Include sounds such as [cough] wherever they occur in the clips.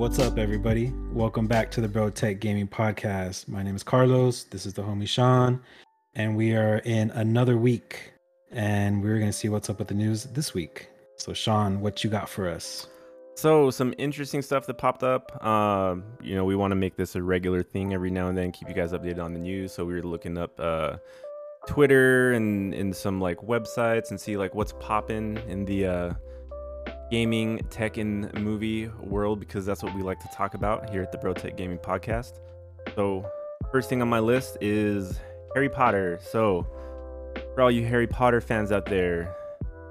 What's up, everybody? Welcome back to the Bro Tech Gaming Podcast. My name is Carlos. This is the homie Sean, and we are in another week, and we're gonna see what's up with the news this week. So, Sean, what you got for us? So, some interesting stuff that popped up. Uh, you know, we want to make this a regular thing every now and then, keep you guys updated on the news. So, we were looking up uh, Twitter and, and some like websites and see like what's popping in the uh, gaming, tech, and movie world because that's what we like to talk about here at the Bro Tech Gaming Podcast. So, first thing on my list is Harry Potter. So, for all you Harry Potter fans out there,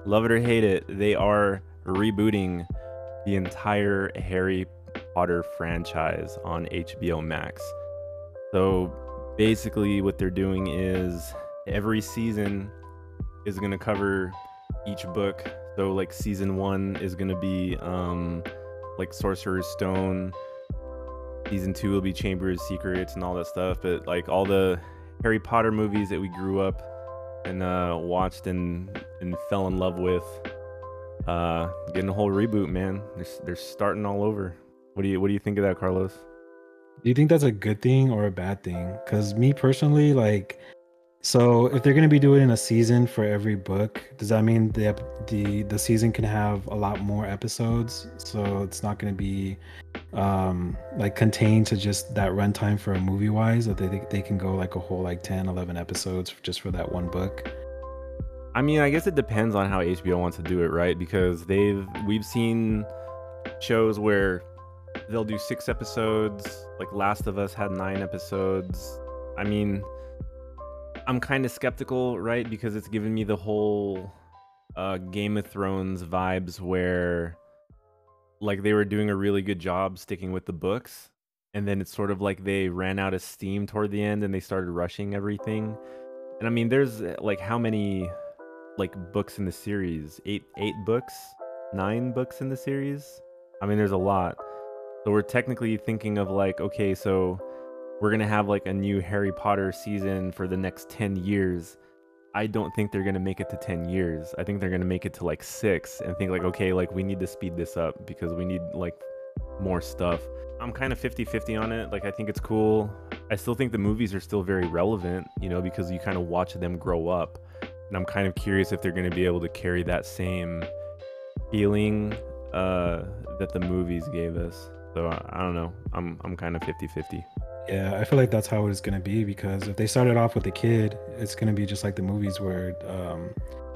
love it or hate it, they are rebooting the entire Harry Potter franchise on HBO Max. So, basically, what they're doing is every season is going to cover each book so like season one is gonna be um like Sorcerer's Stone. Season two will be Chamber of Secrets and all that stuff. But like all the Harry Potter movies that we grew up and uh, watched and and fell in love with, uh, getting a whole reboot, man. They're they're starting all over. What do you what do you think of that, Carlos? Do you think that's a good thing or a bad thing? Because me personally, like so if they're going to be doing a season for every book, does that mean the the the season can have a lot more episodes? So it's not going to be um like contained to just that runtime for a movie wise that they they can go like a whole like 10 11 episodes just for that one book. I mean, I guess it depends on how HBO wants to do it, right? Because they've we've seen shows where they'll do 6 episodes, like Last of Us had 9 episodes. I mean, I'm kind of skeptical, right? Because it's given me the whole uh, Game of Thrones vibes where like they were doing a really good job sticking with the books and then it's sort of like they ran out of steam toward the end and they started rushing everything. And I mean there's uh, like how many like books in the series? 8 8 books? 9 books in the series? I mean there's a lot. So we're technically thinking of like okay, so we're gonna have like a new Harry Potter season for the next 10 years. I don't think they're gonna make it to 10 years. I think they're gonna make it to like six and think like, okay, like we need to speed this up because we need like more stuff. I'm kind of 50 50 on it. Like, I think it's cool. I still think the movies are still very relevant, you know, because you kind of watch them grow up. And I'm kind of curious if they're going to be able to carry that same feeling uh, that the movies gave us. So I don't know. I'm, I'm kind of 50 50. Yeah, I feel like that's how it's gonna be because if they started off with a kid, it's gonna be just like the movies where, um,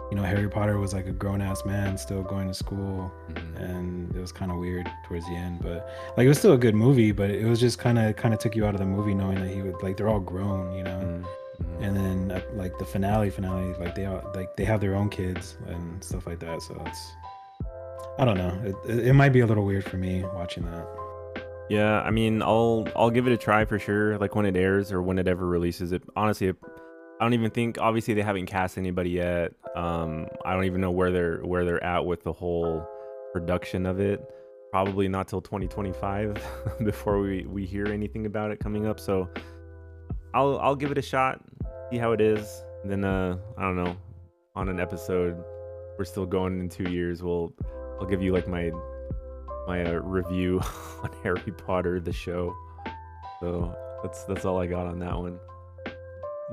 you know, Harry Potter was like a grown ass man still going to school, mm-hmm. and it was kind of weird towards the end. But like, it was still a good movie, but it was just kind of kind of took you out of the movie knowing that he would like they're all grown, you know. Mm-hmm. And then at, like the finale, finale, like they all like they have their own kids and stuff like that. So it's, I don't know. It, it might be a little weird for me watching that. Yeah, I mean, I'll I'll give it a try for sure. Like when it airs or when it ever releases. It honestly, I don't even think. Obviously, they haven't cast anybody yet. Um, I don't even know where they're where they're at with the whole production of it. Probably not till 2025 [laughs] before we we hear anything about it coming up. So I'll I'll give it a shot, see how it is. Then uh, I don't know, on an episode, we're still going in two years. We'll I'll give you like my my uh, review [laughs] on Harry Potter the show. So that's that's all I got on that one.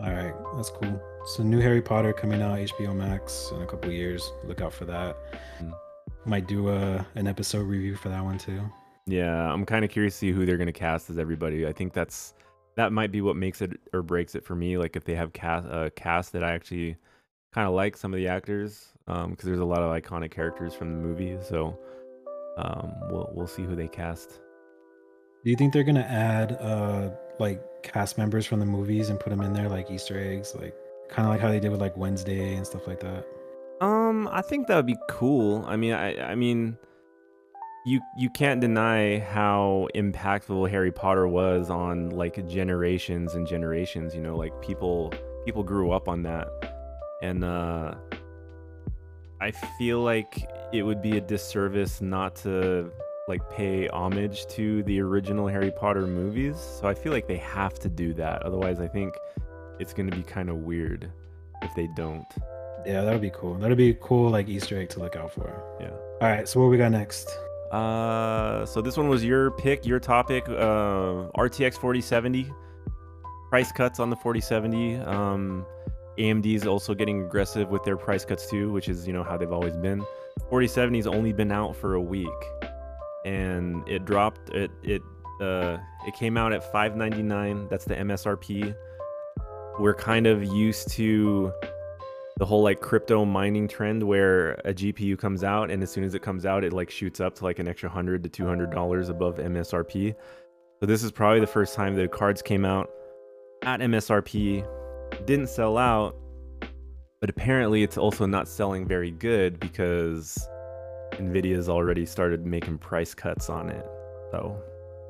All right, that's cool. So new Harry Potter coming out HBO Max in a couple years. Look out for that. Mm. Might do a an episode review for that one too. Yeah, I'm kind of curious to see who they're gonna cast as everybody. I think that's that might be what makes it or breaks it for me. Like if they have cast a uh, cast that I actually kind of like some of the actors, because um, there's a lot of iconic characters from the movie. So um, we'll we'll see who they cast. Do you think they're gonna add uh like cast members from the movies and put them in there like Easter eggs, like kind of like how they did with like Wednesday and stuff like that? Um, I think that would be cool. I mean, I I mean, you you can't deny how impactful Harry Potter was on like generations and generations. You know, like people people grew up on that, and uh, I feel like it would be a disservice not to like pay homage to the original Harry Potter movies. So I feel like they have to do that. Otherwise, I think it's going to be kind of weird if they don't. Yeah, that would be cool. That would be cool, like Easter egg to look out for. Yeah. All right. So what we got next? Uh, so this one was your pick, your topic. Uh, RTX 4070 price cuts on the 4070. Um, AMD is also getting aggressive with their price cuts too, which is you know how they've always been. 4070's only been out for a week, and it dropped. It it uh it came out at 599. That's the MSRP. We're kind of used to the whole like crypto mining trend where a GPU comes out and as soon as it comes out, it like shoots up to like an extra hundred to two hundred dollars above MSRP. So this is probably the first time that cards came out at MSRP, didn't sell out, but apparently it's also not selling very good because Nvidia's already started making price cuts on it. So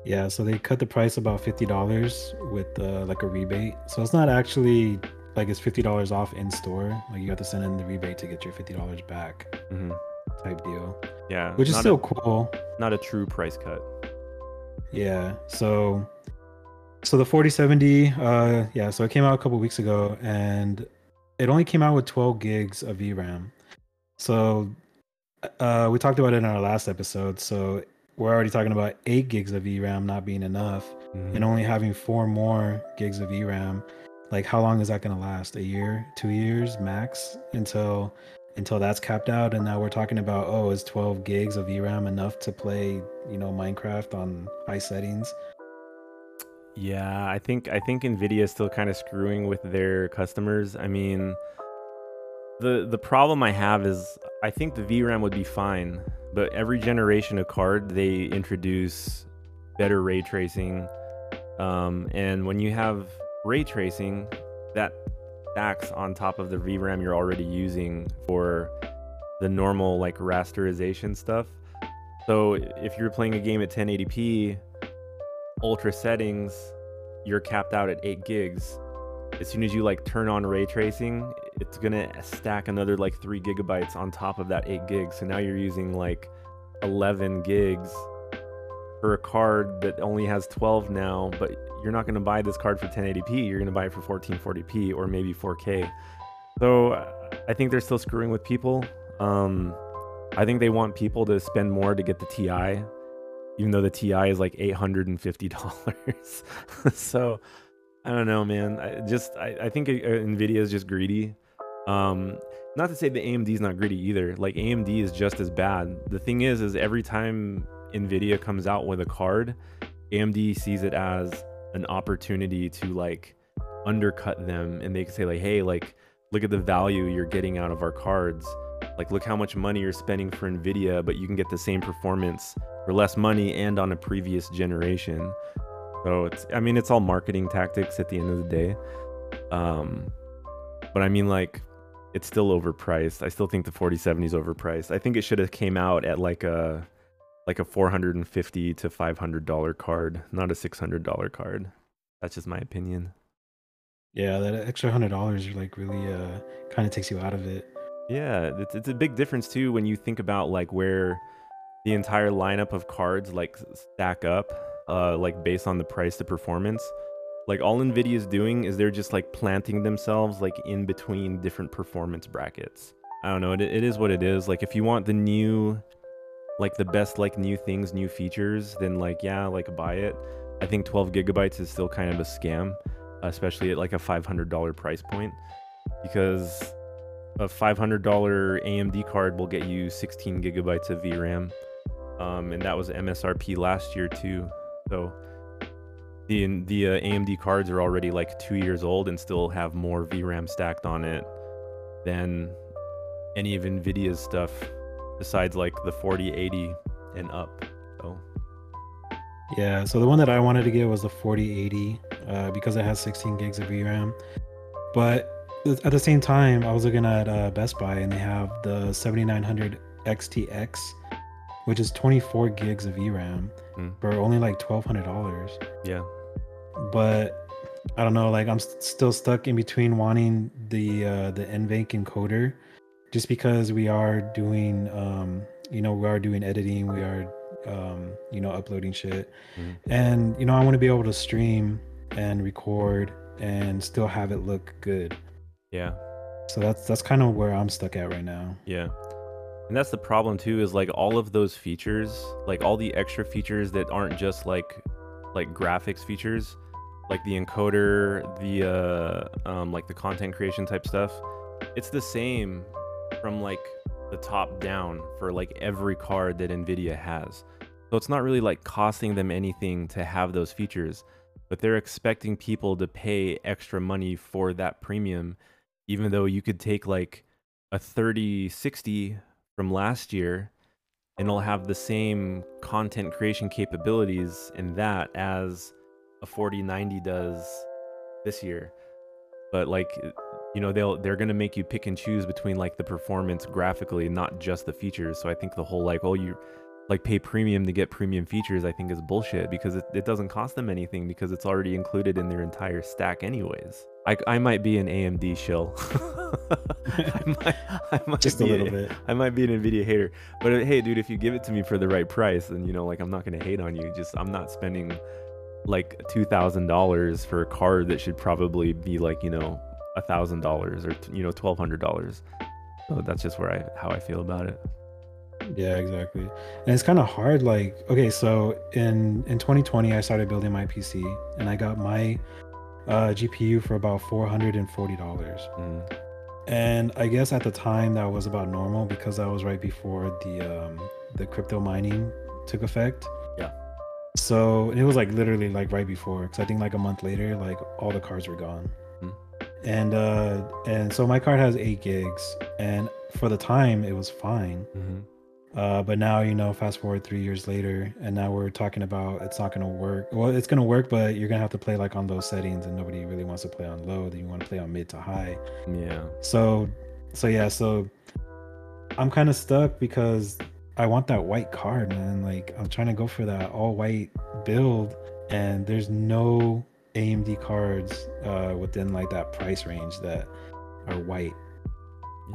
yeah, so they cut the price about fifty dollars with uh, like a rebate. So it's not actually like it's fifty dollars off in store. Like you have to send in the rebate to get your fifty dollars back, mm-hmm. type deal. Yeah, which is still a, cool. Not a true price cut. Yeah. So, so the forty seventy, uh, yeah. So it came out a couple weeks ago, and it only came out with twelve gigs of VRAM. So, uh, we talked about it in our last episode. So we're already talking about eight gigs of VRAM not being enough, mm-hmm. and only having four more gigs of VRAM like how long is that going to last a year two years max until until that's capped out and now we're talking about oh is 12 gigs of VRAM enough to play you know Minecraft on high settings yeah I think I think Nvidia is still kind of screwing with their customers I mean the the problem I have is I think the VRAM would be fine but every generation of card they introduce better ray tracing um, and when you have ray tracing that stacks on top of the VRAM you're already using for the normal like rasterization stuff. So if you're playing a game at 1080p, ultra settings, you're capped out at 8 gigs. As soon as you like turn on ray tracing, it's gonna stack another like 3 gigabytes on top of that 8 gigs. So now you're using like 11 gigs for a card that only has 12 now, but you're not going to buy this card for 1080p. You're going to buy it for 1440p or maybe 4K. So I think they're still screwing with people. Um, I think they want people to spend more to get the TI, even though the TI is like $850. [laughs] so I don't know, man. I just I, I think uh, Nvidia is just greedy. Um, not to say the AMD is not greedy either. Like AMD is just as bad. The thing is, is every time Nvidia comes out with a card, AMD sees it as an opportunity to like undercut them and they can say like hey like look at the value you're getting out of our cards like look how much money you're spending for nvidia but you can get the same performance for less money and on a previous generation. So it's i mean it's all marketing tactics at the end of the day. Um but i mean like it's still overpriced. I still think the 4070 is overpriced. I think it should have came out at like a like a 450 to 500 dollar card not a 600 dollar card. That's just my opinion. Yeah that extra hundred dollars like really uh kind of takes you out of it. Yeah it's, it's a big difference too when you think about like where the entire lineup of cards like stack up uh like based on the price to performance. Like all nvidia is doing is they're just like planting themselves like in between different performance brackets. I don't know it, it is what it is. Like if you want the new like the best like new things, new features, then like yeah, like buy it. I think 12 gigabytes is still kind of a scam, especially at like a $500 price point, because a $500 AMD card will get you 16 gigabytes of VRAM, um, and that was MSRP last year too. So the the uh, AMD cards are already like two years old and still have more VRAM stacked on it than any of Nvidia's stuff besides like the 4080 and up. So yeah, so the one that I wanted to get was the 4080 uh, because it has 16 gigs of VRAM. But at the same time, I was looking at uh, Best Buy and they have the 7900 XTX, which is 24 gigs of VRAM mm. for only like $1,200. Yeah. But I don't know, like I'm st- still stuck in between wanting the uh, the NVENC encoder just because we are doing um you know we are doing editing we are um you know uploading shit mm-hmm. and you know i want to be able to stream and record and still have it look good yeah so that's that's kind of where i'm stuck at right now yeah And that's the problem too is like all of those features, like all the extra features that aren't just like like graphics features, like the encoder, the uh um like the content creation type stuff. It's the same from like the top down for like every card that Nvidia has. So it's not really like costing them anything to have those features, but they're expecting people to pay extra money for that premium even though you could take like a 3060 from last year and it'll have the same content creation capabilities in that as a 4090 does this year. But like you know they'll they're going to make you pick and choose between like the performance graphically not just the features. So i think the whole like oh you like pay premium to get premium features i think is bullshit because it, it doesn't cost them anything because it's already included in their entire stack anyways I, I might be an AMD shill. [laughs] I might, I might Just a little bit. I might be an Nvidia hater, but uh, hey, dude, if you give it to me for the right price, then you know, like, I'm not gonna hate on you. Just I'm not spending like two thousand dollars for a card that should probably be like you know a thousand dollars or you know twelve hundred dollars. So that's just where I how I feel about it. Yeah, exactly. And it's kind of hard. Like, okay, so in in 2020, I started building my PC, and I got my uh, GPU for about four hundred and forty dollars. Mm. And I guess at the time that was about normal because that was right before the um, the crypto mining took effect. Yeah. So it was like literally like right before, because I think like a month later, like all the cards were gone. Mm. And uh, and so my card has eight gigs, and for the time it was fine. Mm-hmm. Uh, but now, you know, fast forward three years later, and now we're talking about it's not going to work. Well, it's going to work, but you're going to have to play like on those settings, and nobody really wants to play on low. Then you want to play on mid to high. Yeah. So, so yeah, so I'm kind of stuck because I want that white card, man. Like I'm trying to go for that all white build, and there's no AMD cards uh, within like that price range that are white.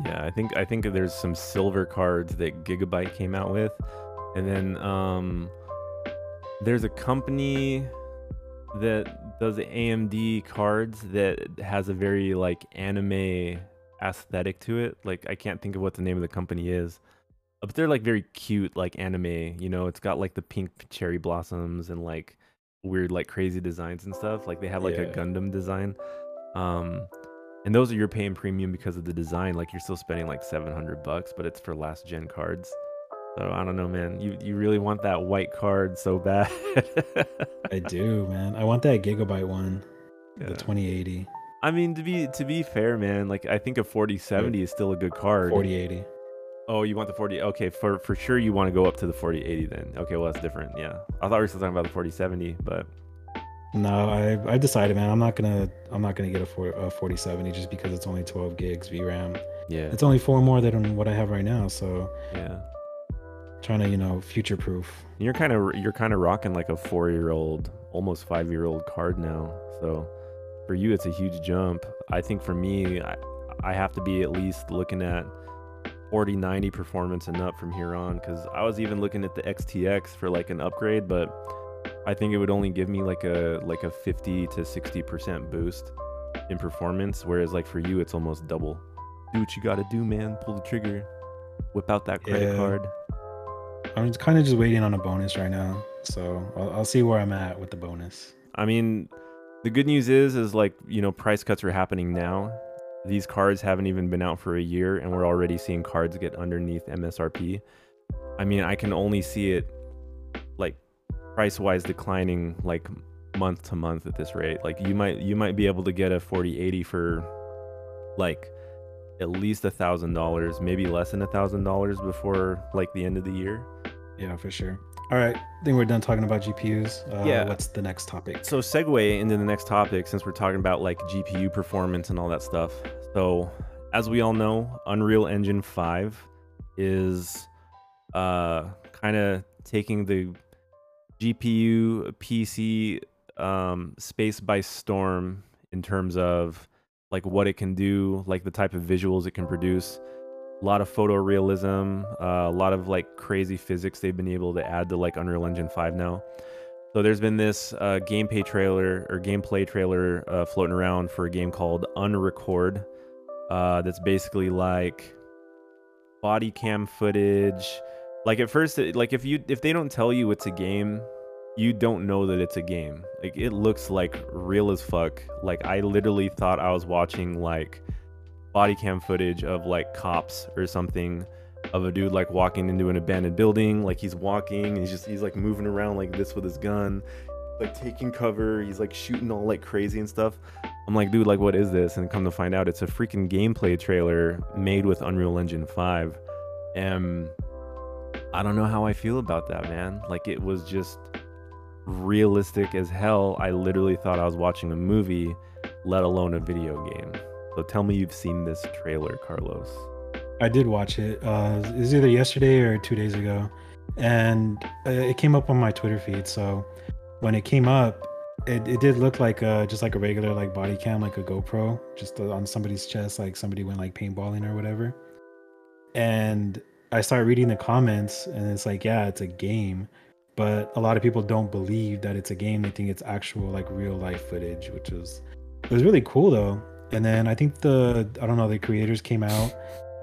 Yeah, I think I think there's some silver cards that Gigabyte came out with, and then um, there's a company that does AMD cards that has a very like anime aesthetic to it. Like I can't think of what the name of the company is, but they're like very cute, like anime. You know, it's got like the pink cherry blossoms and like weird like crazy designs and stuff. Like they have like yeah. a Gundam design. Um, and those are your paying premium because of the design. Like you're still spending like 700 bucks, but it's for last gen cards. So I don't know, man. You you really want that white card so bad. [laughs] I do, man. I want that gigabyte one, yeah. the 2080. I mean, to be to be fair, man, like I think a 4070 is still a good card. 4080. Oh, you want the 40? Okay, for for sure you want to go up to the 4080 then. Okay, well that's different. Yeah, I thought we were still talking about the 4070, but no, I I decided, man. I'm not gonna I'm not gonna get a, four, a 4070 just because it's only 12 gigs VRAM. Yeah, it's only four more than what I have right now. So yeah, trying to you know future proof. You're kind of you're kind of rocking like a four year old, almost five year old card now. So for you, it's a huge jump. I think for me, I, I have to be at least looking at 40 90 performance and up from here on because I was even looking at the XTX for like an upgrade, but I think it would only give me like a like a 50 to 60% boost in performance whereas like for you it's almost double. Do what you got to do, man. Pull the trigger. Whip out that credit yeah. card. I'm kind of just waiting on a bonus right now. So I'll, I'll see where I'm at with the bonus. I mean, the good news is is like, you know, price cuts are happening now. These cards haven't even been out for a year and we're already seeing cards get underneath MSRP. I mean, I can only see it price wise declining like month to month at this rate. Like you might you might be able to get a 4080 for like at least a thousand dollars, maybe less than a thousand dollars before like the end of the year. Yeah, for sure. All right, I think we're done talking about GPUs. Uh, yeah. What's the next topic? So segue into the next topic since we're talking about like GPU performance and all that stuff. So as we all know, Unreal Engine 5 is uh kind of taking the GPU PC um, space by storm in terms of like what it can do, like the type of visuals it can produce. A lot of photorealism, uh, a lot of like crazy physics they've been able to add to like Unreal Engine 5 now. So there's been this uh, gameplay trailer or gameplay trailer uh, floating around for a game called Unrecord. Uh, that's basically like body cam footage. Like at first, like if you if they don't tell you it's a game, you don't know that it's a game. Like it looks like real as fuck. Like I literally thought I was watching like body cam footage of like cops or something of a dude like walking into an abandoned building. Like he's walking and he's just he's like moving around like this with his gun, like taking cover. He's like shooting all like crazy and stuff. I'm like, dude, like what is this? And come to find out, it's a freaking gameplay trailer made with Unreal Engine 5. And I don't know how I feel about that, man. Like it was just realistic as hell. I literally thought I was watching a movie, let alone a video game. So tell me you've seen this trailer, Carlos. I did watch it. Uh, it was either yesterday or two days ago, and uh, it came up on my Twitter feed. So when it came up, it, it did look like uh, just like a regular like body cam, like a GoPro, just on somebody's chest, like somebody went like paintballing or whatever. And I start reading the comments, and it's like, yeah, it's a game but a lot of people don't believe that it's a game. They think it's actual like real life footage, which was it was really cool though. And then I think the I don't know the creators came out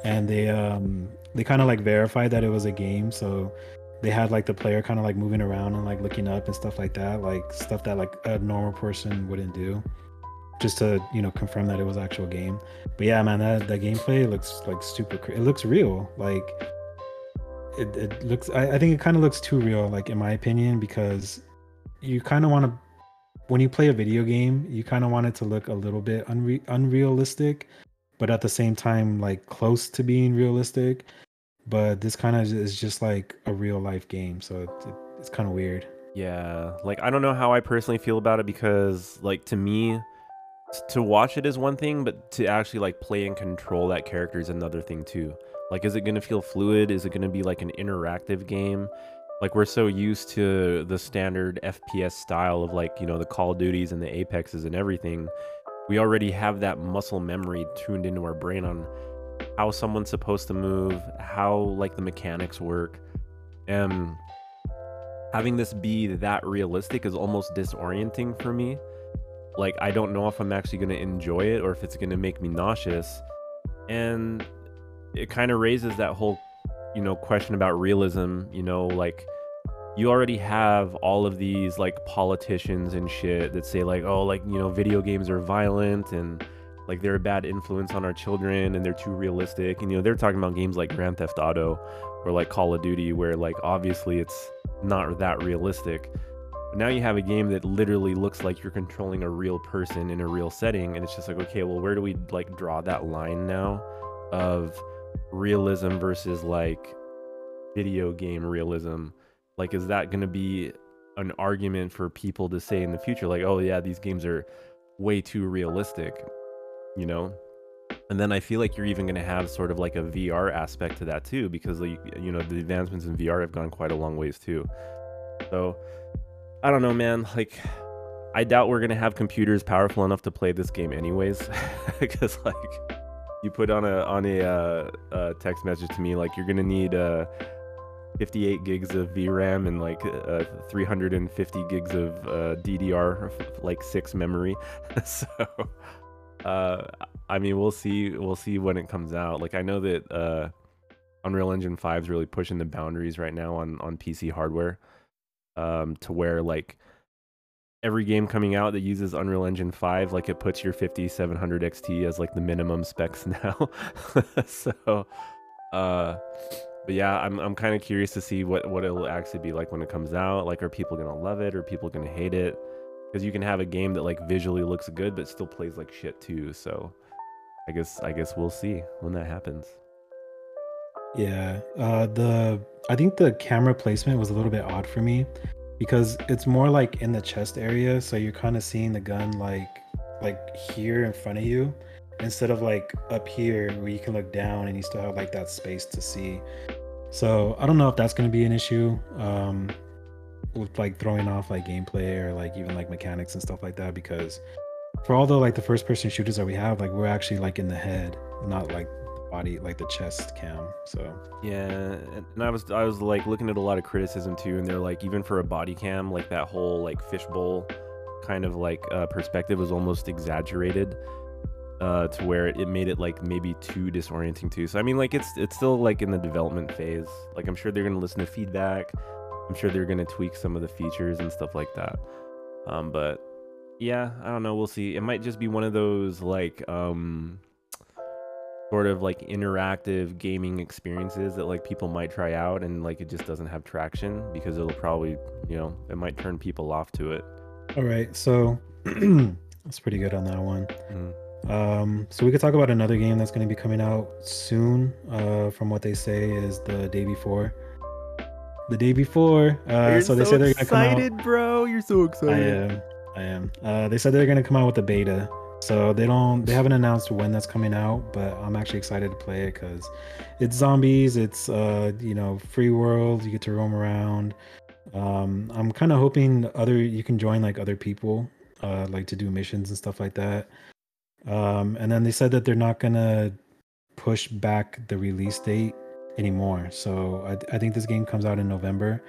and they um they kind of like verified that it was a game. So they had like the player kind of like moving around and like looking up and stuff like that, like stuff that like a normal person wouldn't do, just to you know confirm that it was actual game. But yeah, man, that that gameplay looks like super. It looks real. Like it, it looks I, I think it kind of looks too real like in my opinion because you kind of want to when you play a video game you kind of want it to look a little bit unre- unrealistic but at the same time like close to being realistic but this kind of is just like a real life game so it, it, it's kind of weird yeah like i don't know how i personally feel about it because like to me to watch it is one thing but to actually like play and control that character is another thing too like, is it going to feel fluid? Is it going to be like an interactive game? Like, we're so used to the standard FPS style of like, you know, the Call of Duties and the Apexes and everything. We already have that muscle memory tuned into our brain on how someone's supposed to move, how like the mechanics work. And having this be that realistic is almost disorienting for me. Like, I don't know if I'm actually going to enjoy it or if it's going to make me nauseous. And it kind of raises that whole you know question about realism you know like you already have all of these like politicians and shit that say like oh like you know video games are violent and like they're a bad influence on our children and they're too realistic and you know they're talking about games like grand theft auto or like call of duty where like obviously it's not that realistic but now you have a game that literally looks like you're controlling a real person in a real setting and it's just like okay well where do we like draw that line now of realism versus like video game realism? Like is that going to be an argument for people to say in the future like oh yeah these games are way too realistic you know? And then i feel like you're even going to have sort of like a vr aspect to that too because like you know the advancements in vr have gone quite a long ways too. So i don't know man like i doubt we're to have computers powerful enough to play this game anyways [laughs] because like you put on a on a, uh, uh, text message to me like you're gonna need uh, 58 gigs of VRAM and like uh, 350 gigs of uh, DDR like six memory. [laughs] so, uh, I mean, we'll see. We'll see when it comes out. Like I know that uh, Unreal Engine 5 is really pushing the boundaries right now on on PC hardware, um, to where like every game coming out that uses Unreal Engine 5, like it puts your 5700 XT as like the minimum specs [laughs] now. [laughs] so, uh, but yeah, I'm I'm kind of curious to see what what it'll actually be like when it comes out. Like, are people gonna love it? Are people gonna hate it? Because you can have a game that like visually looks good but still plays like shit too. So, I guess I guess we'll see when that happens. Yeah, uh, the I think the camera placement was a little bit odd for me because it's more like in the chest area so you're kind of seeing the gun like like here in front of you instead of like up here where you can look down and you still have like that space to see. So i don't know if that's going to be an issue um with like throwing off like gameplay or like even like mechanics and stuff like that because for all the like the first person shooters that we have like we're actually like in the head not like body like the chest cam so yeah and i was i was like looking at a lot of criticism too and they're like even for a body cam like that whole like fishbowl kind of like uh, perspective was almost exaggerated uh, to where it made it like maybe too disorienting too. So I mean, like it's it's still like in the development phase. Like I'm sure they're gonna listen to feedback. I'm sure they're gonna tweak some of the features and stuff like that. Um, but yeah, I don't know. We'll see. It might just be one of those like um sort of like interactive gaming experiences that like people might try out and like it just doesn't have traction because it'll probably you know it might turn people off to it. All right so [clears throat] that's pretty good on that one. Mm. um so we could talk about another game that's going to be coming out soon uh from what they say is the day before. The day before uh so they so said they're gonna excited come out bro. You're so excited. i am i am. Uh they said they're gonna come out with the beta so they don't they haven't announced when that's coming out, but I'm actually excited to play it because it's zombies, it's uh, you know, free world, you get to roam around. Um, I'm kind of hoping other you can join like other people, uh, like to do missions and stuff like that. Um, and then they said that they're not gonna push back the release date anymore. So I, I think this game comes out in November.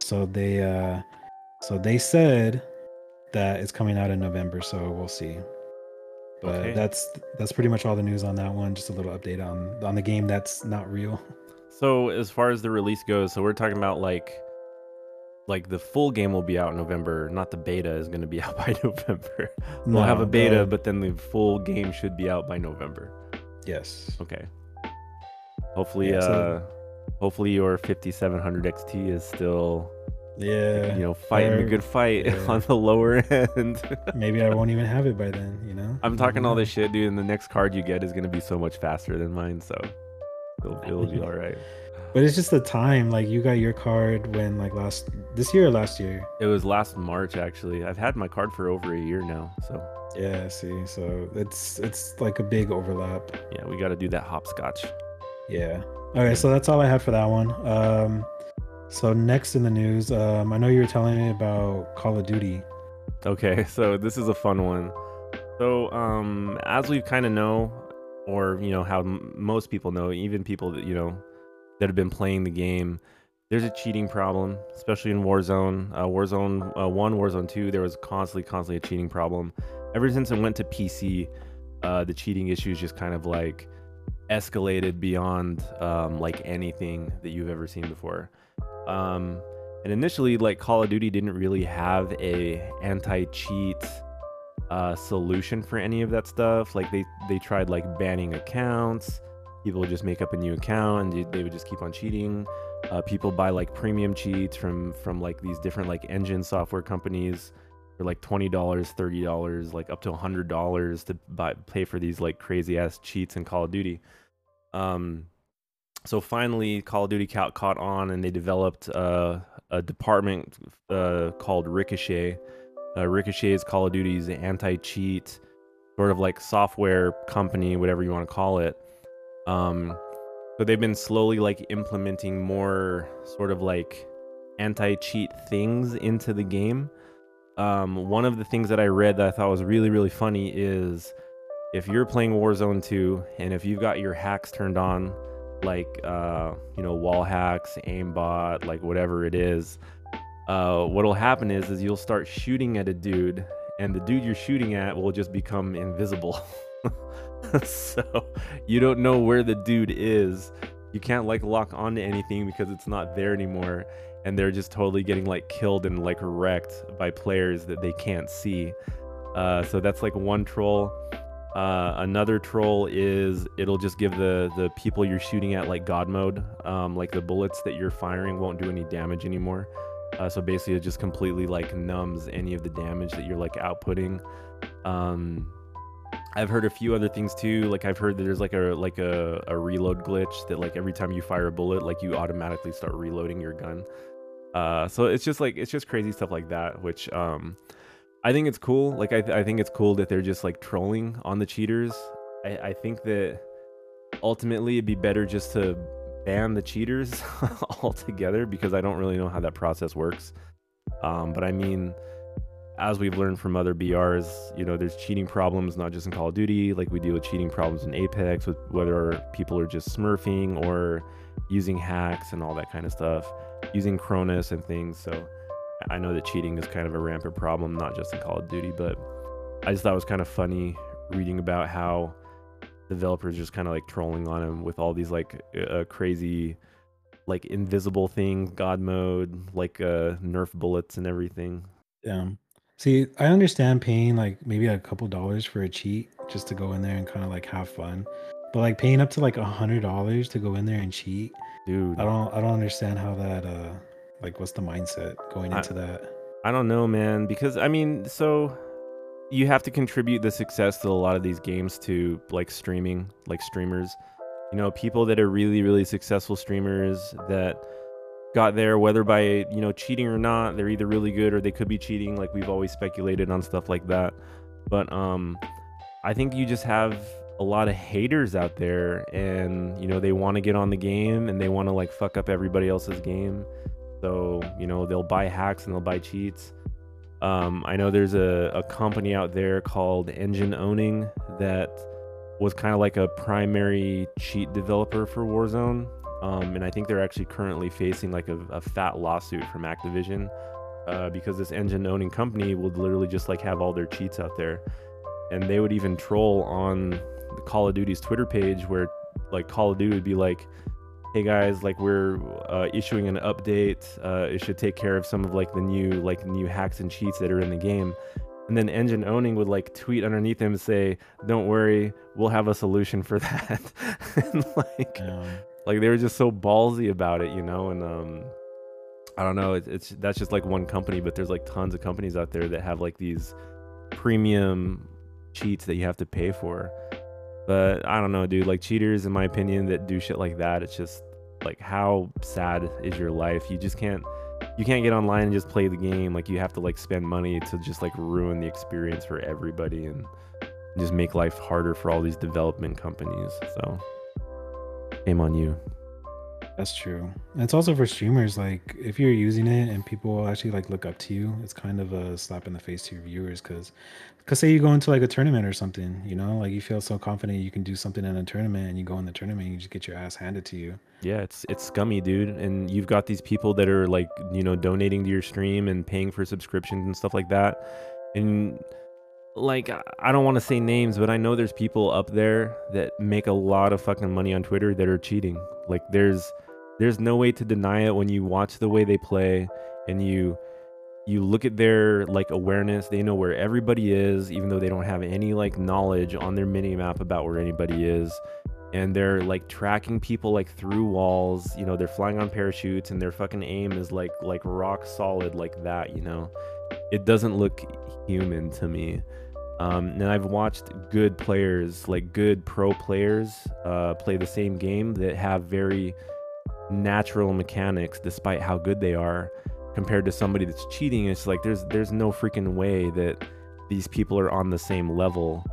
So they uh, so they said that it's coming out in November. So we'll see. But okay. that's that's pretty much all the news on that one. Just a little update on on the game that's not real. So as far as the release goes, so we're talking about like like the full game will be out in November, not the beta is going to be [laughs] out by November. we'll have a beta, but then the full game should be out by November. Yes. Okay. Hopefully, yeah, uh, hopefully your 5700 XT is still yeah. You know, fighting or, a good fight [laughs] yeah. on the lower [laughs] end. Maybe I won't even have it by then, you know? I'm talking all this shit, dude, and the next card you get is going to be so much faster than mine, so it'll, it'll be all right. [laughs] But it's just the time. Like, you got your card when, like, last, this year or last year? It was last March, actually. I've had my card for over a year now, so. Yeah, see, so it's it's like a big overlap. Yeah, we got to do that hopscotch. Yeah. Okay, so that's all I had for that one. Um, so next in the news, um, I know you were telling me about Call of Duty. Okay, [laughs] so this is a fun one. So um, as we kind of know, or you know how m- most people know, even people that you know that have been playing the game, there's a cheating problem, especially in Warzone. Uh, Warzone uh, one, Warzone two, there was constantly, constantly a cheating problem. Ever since it went to PC, uh, the cheating issues just kind of like escalated beyond um, like anything that you've ever seen before. Um, and initially, like Call of Duty didn't really have a anti-cheat uh, solution for any of that stuff. Like they they tried like banning accounts. People would just make up a new account and they would just keep on cheating. Uh, people buy like premium cheats from from like these different like engine software companies for like twenty dollars, thirty dollars, like up to hundred dollars to buy pay for these like crazy ass cheats in Call of Duty. Um, so finally, Call of Duty caught, caught on, and they developed uh, a department uh, called Ricochet. Uh, Ricochet is Call of Duty's anti-cheat, sort of like software company, whatever you want to call it. Um, so they've been slowly like implementing more sort of like anti-cheat things into the game. Um, one of the things that I read that I thought was really really funny is if you're playing Warzone 2 and if you've got your hacks turned on like uh, you know wall hacks, aimbot, like whatever it is, uh, what'll happen is is you'll start shooting at a dude, and the dude you're shooting at will just become invisible. [laughs] so you don't know where the dude is. You can't like lock onto anything because it's not there anymore, and they're just totally getting like killed and like wrecked by players that they can't see. Uh, so that's like one troll. Uh, another troll is it'll just give the the people you're shooting at like god mode. Um, like the bullets that you're firing won't do any damage anymore. Uh, so basically, it just completely like numbs any of the damage that you're like outputting. Um, I've heard a few other things too. Like I've heard that there's like a like a, a reload glitch that like every time you fire a bullet, like you automatically start reloading your gun. Uh, so it's just like it's just crazy stuff like that, which um, I think it's cool. Like I, th- I think it's cool that they're just like trolling on the cheaters. I, I think that ultimately it'd be better just to ban the cheaters [laughs] altogether because I don't really know how that process works. Um, but I mean, as we've learned from other BRs, you know, there's cheating problems not just in Call of Duty. Like we deal with cheating problems in Apex, with whether people are just smurfing or using hacks and all that kind of stuff, using Cronus and things. So I know that cheating is kind of a rampant problem, not just in Call of Duty, but I just thought it was kind of funny reading about how developers just kind of like trolling on him with all these like uh, crazy like invisible things, god mode, like uh nerf bullets and everything. Yeah. See, I understand paying like maybe a couple dollars for a cheat just to go in there and kind of like have fun. But like paying up to like a hundred dollars to go in there and cheat, Dude, I don't I don't understand how that uh like what's the mindset going I- into that. I don't know, man, because I mean, so you have to contribute the success to a lot of these games to like streaming, like streamers. You know, people that are really, really successful streamers that got there, whether by you know cheating or not, they're either really good or they could be cheating. Like we've always speculated on stuff like that. But um, I think you just have a lot of haters out there, and you know they want to get on the game and they want to like fuck up everybody else's game. So, you know, they'll buy hacks and they'll buy cheats. Um, I know there's a, a company out there called Engine Owning that was kind of like a primary cheat developer for Warzone. Um, and I think they're actually currently facing like a, a fat lawsuit from Activision uh, because this engine owning company would literally just like have all their cheats out there. And they would even troll on the Call of Duty's Twitter page where like Call of Duty would be like, hey guys like we're uh, issuing an update. Uh, it should take care of some of like the new like new hacks and cheats that are in the game. And then engine owning would like tweet underneath him and say don't worry we'll have a solution for [laughs] that. And like Um, like they were just so ballsy about it you know? And um i don't know it's, it's that's just like one company but there's like tons of companies out there that have like these premium cheats that you have to pay for but i don't know dude like cheaters in my opinion that do shit like that it's just like how sad is your life you just can't you can't get online and just play the game like you have to like spend money to just like ruin the experience for everybody and just make life harder for all these development companies so shame on you That's true. And it's also for streamers. Like, if you're using it and people actually like look up to you, it's kind of a slap in the face to your viewers. Because, because say you go into like a tournament or something, you know, like you feel so confident you can do something in a tournament, and you go in the tournament, and you just get your ass handed to you. Yeah, it's it's scummy, dude. And you've got these people that are like, you know, donating to your stream and paying for subscriptions and stuff like that. And like I don't want to say names, but I know there's people up there that make a lot of fucking money on Twitter that are cheating. Like there's there's no way to deny it when you watch the way they play and you you look at their like awareness they know where everybody is even though they don't have any like knowledge on their mini map about where anybody is. And they're like tracking people like through walls you know they're flying on parachutes and their fucking aim is like like rock solid like that you know? It doesn't look human to me. Um, and I've watched good players, like good pro players, uh, play the same game that have very natural mechanics, despite how good they are, compared to somebody that's cheating. It's like there's there's no freaking way that these people are on the same level.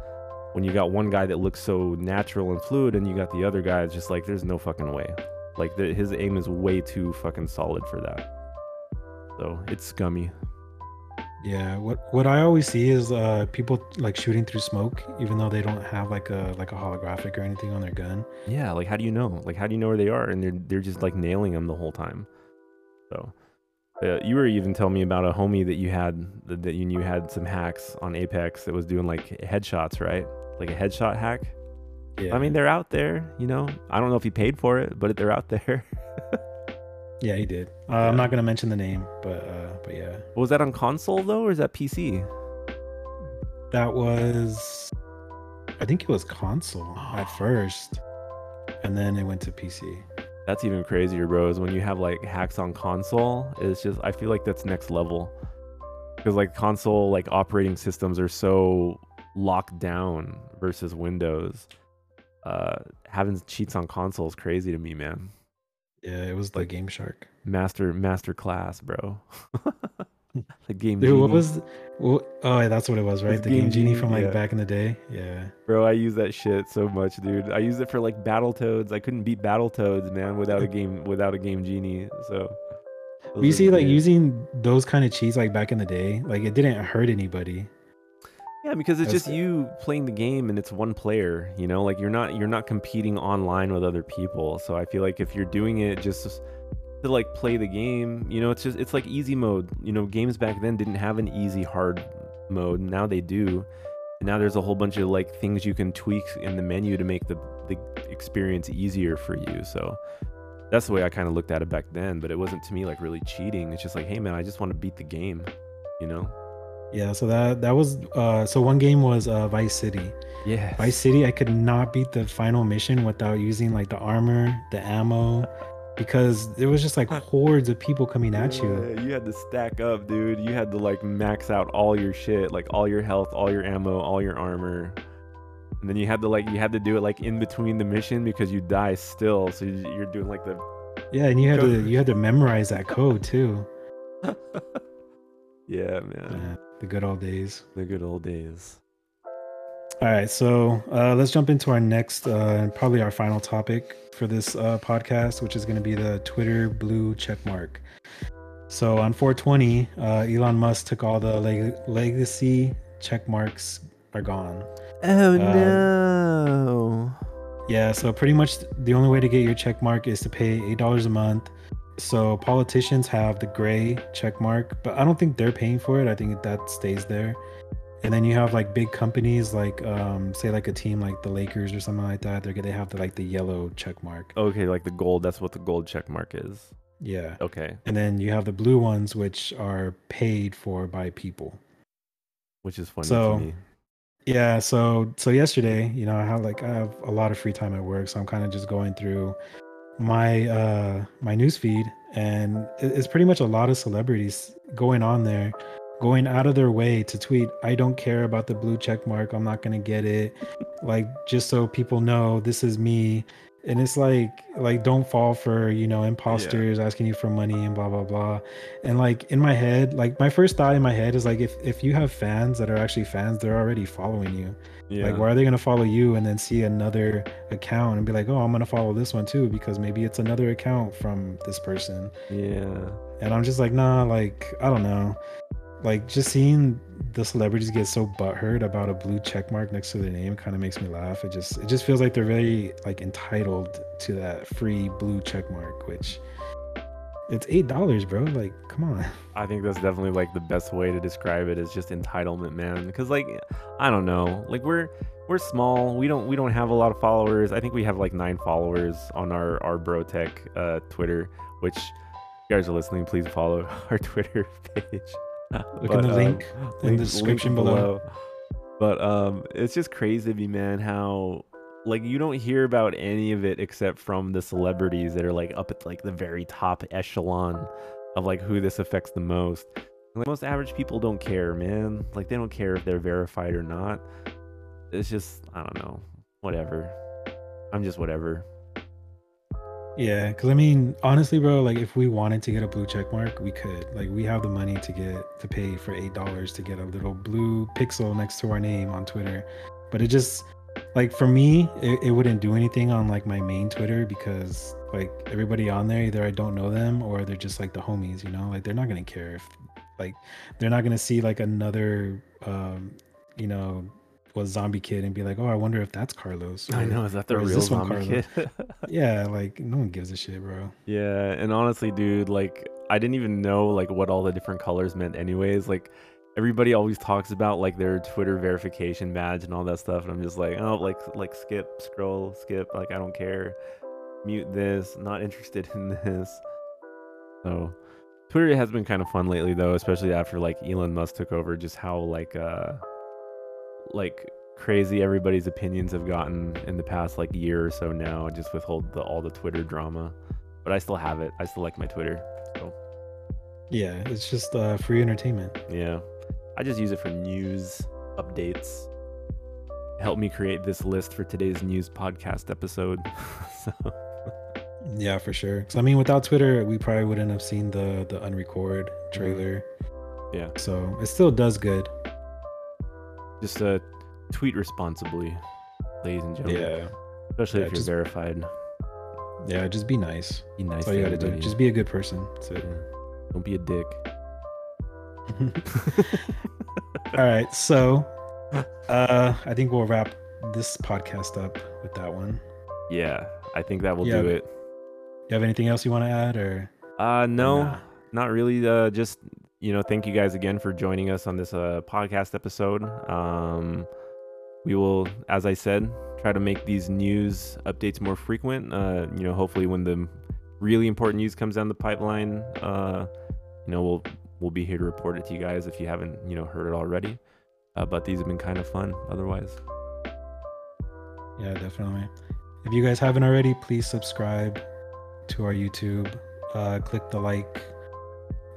When you got one guy that looks so natural and fluid, and you got the other guy, it's just like there's no fucking way. Like the, his aim is way too fucking solid for that. So it's scummy. Yeah, what what I always see is uh people like shooting through smoke, even though they don't have like a like a holographic or anything on their gun. Yeah, like how do you know? Like how do you know where they are? And they're they're just like nailing them the whole time. So, uh, you were even telling me about a homie that you had that you knew had some hacks on Apex that was doing like headshots, right? Like a headshot hack. Yeah, I mean, they're out there. You know, I don't know if he paid for it, but they're out there. [laughs] yeah, he did. Uh, I'm not gonna mention the name, but uh, but yeah, was that on console though, or is that PC? that was, I think it was console at [gasps] first, and then it went to PC. That's even crazier, bro. Is when you have like hacks on console. It's just I feel like that's next level. Because like console like operating systems are so locked down versus Windows. Uh, having cheats on console is crazy to me, man. Yeah, it was the Game Shark. Master master class, bro. [laughs] the game. Dude, what Genie. was? What, oh, yeah, that's what it was, right? It's The Game Game Genie Genie, from like yeah. back in the day. Yeah. Bro, I use that shit so much, dude. I use it for like Battle Toads. I couldn't beat Battle Toads, man, without a game without a game genie. So you see, like good. using those kind of cheats, like back in the day, like it didn't hurt anybody. Yeah, because it's just you playing the game and it's one player, you know? Like you're not you're not competing online with other people. So I feel like if you're doing it just to like play the game, you know, it's just it's like easy mode. You know, games back then didn't have an easy hard mode. Now they do. And now there's a whole bunch of like things you can tweak in the menu to make the the experience easier for you. So that's the way I kind of looked at it back then. But it wasn't to me like really cheating. It's just like, hey man, I just want to beat the game, you know? Yeah, so that that was uh so one game was uh Vice City. Yeah. Vice City, I could not beat the final mission without using like the armor, the ammo, because there was just like hordes of people coming at you. Yeah, you had to stack up, dude. You had to like max out all your shit, like all your health, all your ammo, all your armor. And then you had to like you had to do it like in between the mission because you die still. So you- you're doing like the Yeah, and you had Go- to you had to memorize that code too. [laughs] Yeah, man. Yeah, the good old days. The good old days. All right, so uh, let's jump into our next, uh, probably our final topic for this uh, podcast, which is going to be the Twitter blue check mark. So on 420, uh, Elon Musk took all the leg- legacy check marks are gone. Oh Um, no. Yeah, so pretty much the only way to get your check mark is to pay eight dollars a month. So politicians have the gray check mark, but I don't think they're paying for it. I think that stays there. And then you have like big companies like um say like a team like the Lakers or something like that. They're gonna have the like the yellow check mark. Okay, like the gold. That's what the gold check mark is. Yeah. Okay, And then you have the blue ones which are paid for by people. which is funny So- to me. Yeah, so so yesterday, you know, I have like I have a lot of free time at work, so I'm kind of just going through my uh my news feed and it's pretty much a lot of celebrities going on there going out of their way to tweet I don't care about the blue check mark. I'm not going to get it. like just so people know this is me. And it's like like don't fall for, you know, imposters asking you for money and blah blah blah. And like in my head, like my first thought in my head is like if if you have fans that are actually fans, they're already following you. Yeah. Like, why are they gonna follow you and then see another account and be like, oh, I'm gonna follow this one too because maybe it's another account from this person. yeah. And I'm just like, nah, like I don't know, like just seeing the celebrities get so butthurt about a blue check mark next to their name kind of makes me laugh. It just it just feels like they're very like entitled to that free blue check mark, which it's eight dollars, bro. Like, come on. I think that's definitely like the best way to describe it is just entitlement, man. Because like, I don't know, like we're we're small. We don't we don't have a lot of followers. I think we have like nine followers on our our Brotech uh, Twitter. Which, if you guys are listening, please follow [laughs] our Twitter page. [laughs] Look in the link in the description below. But um, it's just crazy to me, man. How like you don't hear about any of it except from the celebrities that are like up at like the very top echelon of like who this affects the most. Like, most average people don't care, man. Like they don't care if they're verified or not. It's just I don't know, whatever. I'm just whatever. Yeah, because I mean, honestly, bro, like if we wanted to get a blue check mark, we could. Like we have the money to get to pay for eight dollars to get a little blue pixel next to our name on Twitter. But it just like for me, it, it wouldn't do anything on like my main Twitter because like everybody on there, either I don't know them or they're just like the homies, you know? Like they're not gonna care if like they're not gonna see like another um, you know, was zombie kid and be like, Oh, I wonder if that's Carlos. I know, is that the or is real this one zombie Carlos? kid? [laughs] Yeah, like no one gives a shit, bro. Yeah, and honestly, dude, like I didn't even know like what all the different colors meant anyways. Like everybody always talks about like their Twitter verification badge and all that stuff, and I'm just like, oh, like like skip, scroll, skip, like I don't care. Mute this, not interested [laughs] in this. So Twitter has been kind of fun lately though, especially after like Elon Musk took over, just how like uh like crazy everybody's opinions have gotten in the past like year or so now, just with all the all the Twitter drama. But I still have it. I still like my Twitter. So Yeah, it's just uh, free entertainment. yeah, I just use it for news updates. Help me create this list for today's news podcast episode. [laughs] so Yeah, for sure. So I mean, without Twitter, we probably wouldn't have seen the the unrecord trailer. Yeah. So it still does good. Just uh, tweet responsibly, ladies and gentlemen. Yeah. Especially Yeah, if you're just- verified. Yeah, just be nice. Be nice. That's all you gotta do. Just be a good person. That's it. Don't be a dick. [laughs] all right. So uh I think we'll wrap this podcast up with that one. Yeah, I think that will Yeah. do it. You have anything else you want to add or Uh no, Nah. not really. Uh just you know, thank you guys again for joining us on this uh podcast episode. Um we will, as I said, try to make these news updates more frequent. Uh, you know, hopefully when the really important news comes down the pipeline, uh, you know, we'll we'll be here to report it to you guys if you haven't, you know, heard it already. Uh, but these have been kind of fun otherwise. Yeah, definitely. If you guys haven't already, please subscribe to our YouTube. Uh, click the like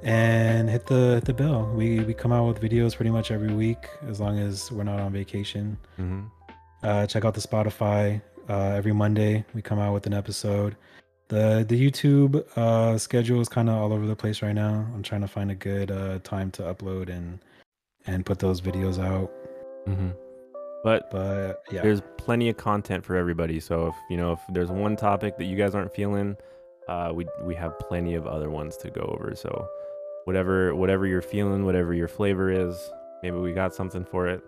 and hit the hit the bell. We we come out with videos pretty much every week as long as we're not on vacation. Mm-hmm. Uh, check out the Spotify. Uh, every Monday we come out with an episode. The the YouTube uh, schedule is kind of all over the place right now. I'm trying to find a good uh, time to upload and and put those videos out. Mm-hmm. But But yeah, there's plenty of content for everybody. So if you know if there's one topic that you guys aren't feeling, uh, we we have plenty of other ones to go over. So whatever whatever you're feeling, whatever your flavor is, maybe we got something for it.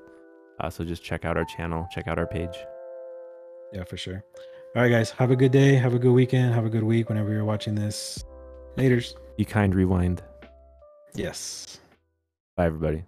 Uh, so just check out our channel, check out our page. yeah, for sure. All right, guys, have a good day. Have a good weekend. Have a good week whenever you're watching this. Laters. Be kind, rewind. Yes. Bye, everybody.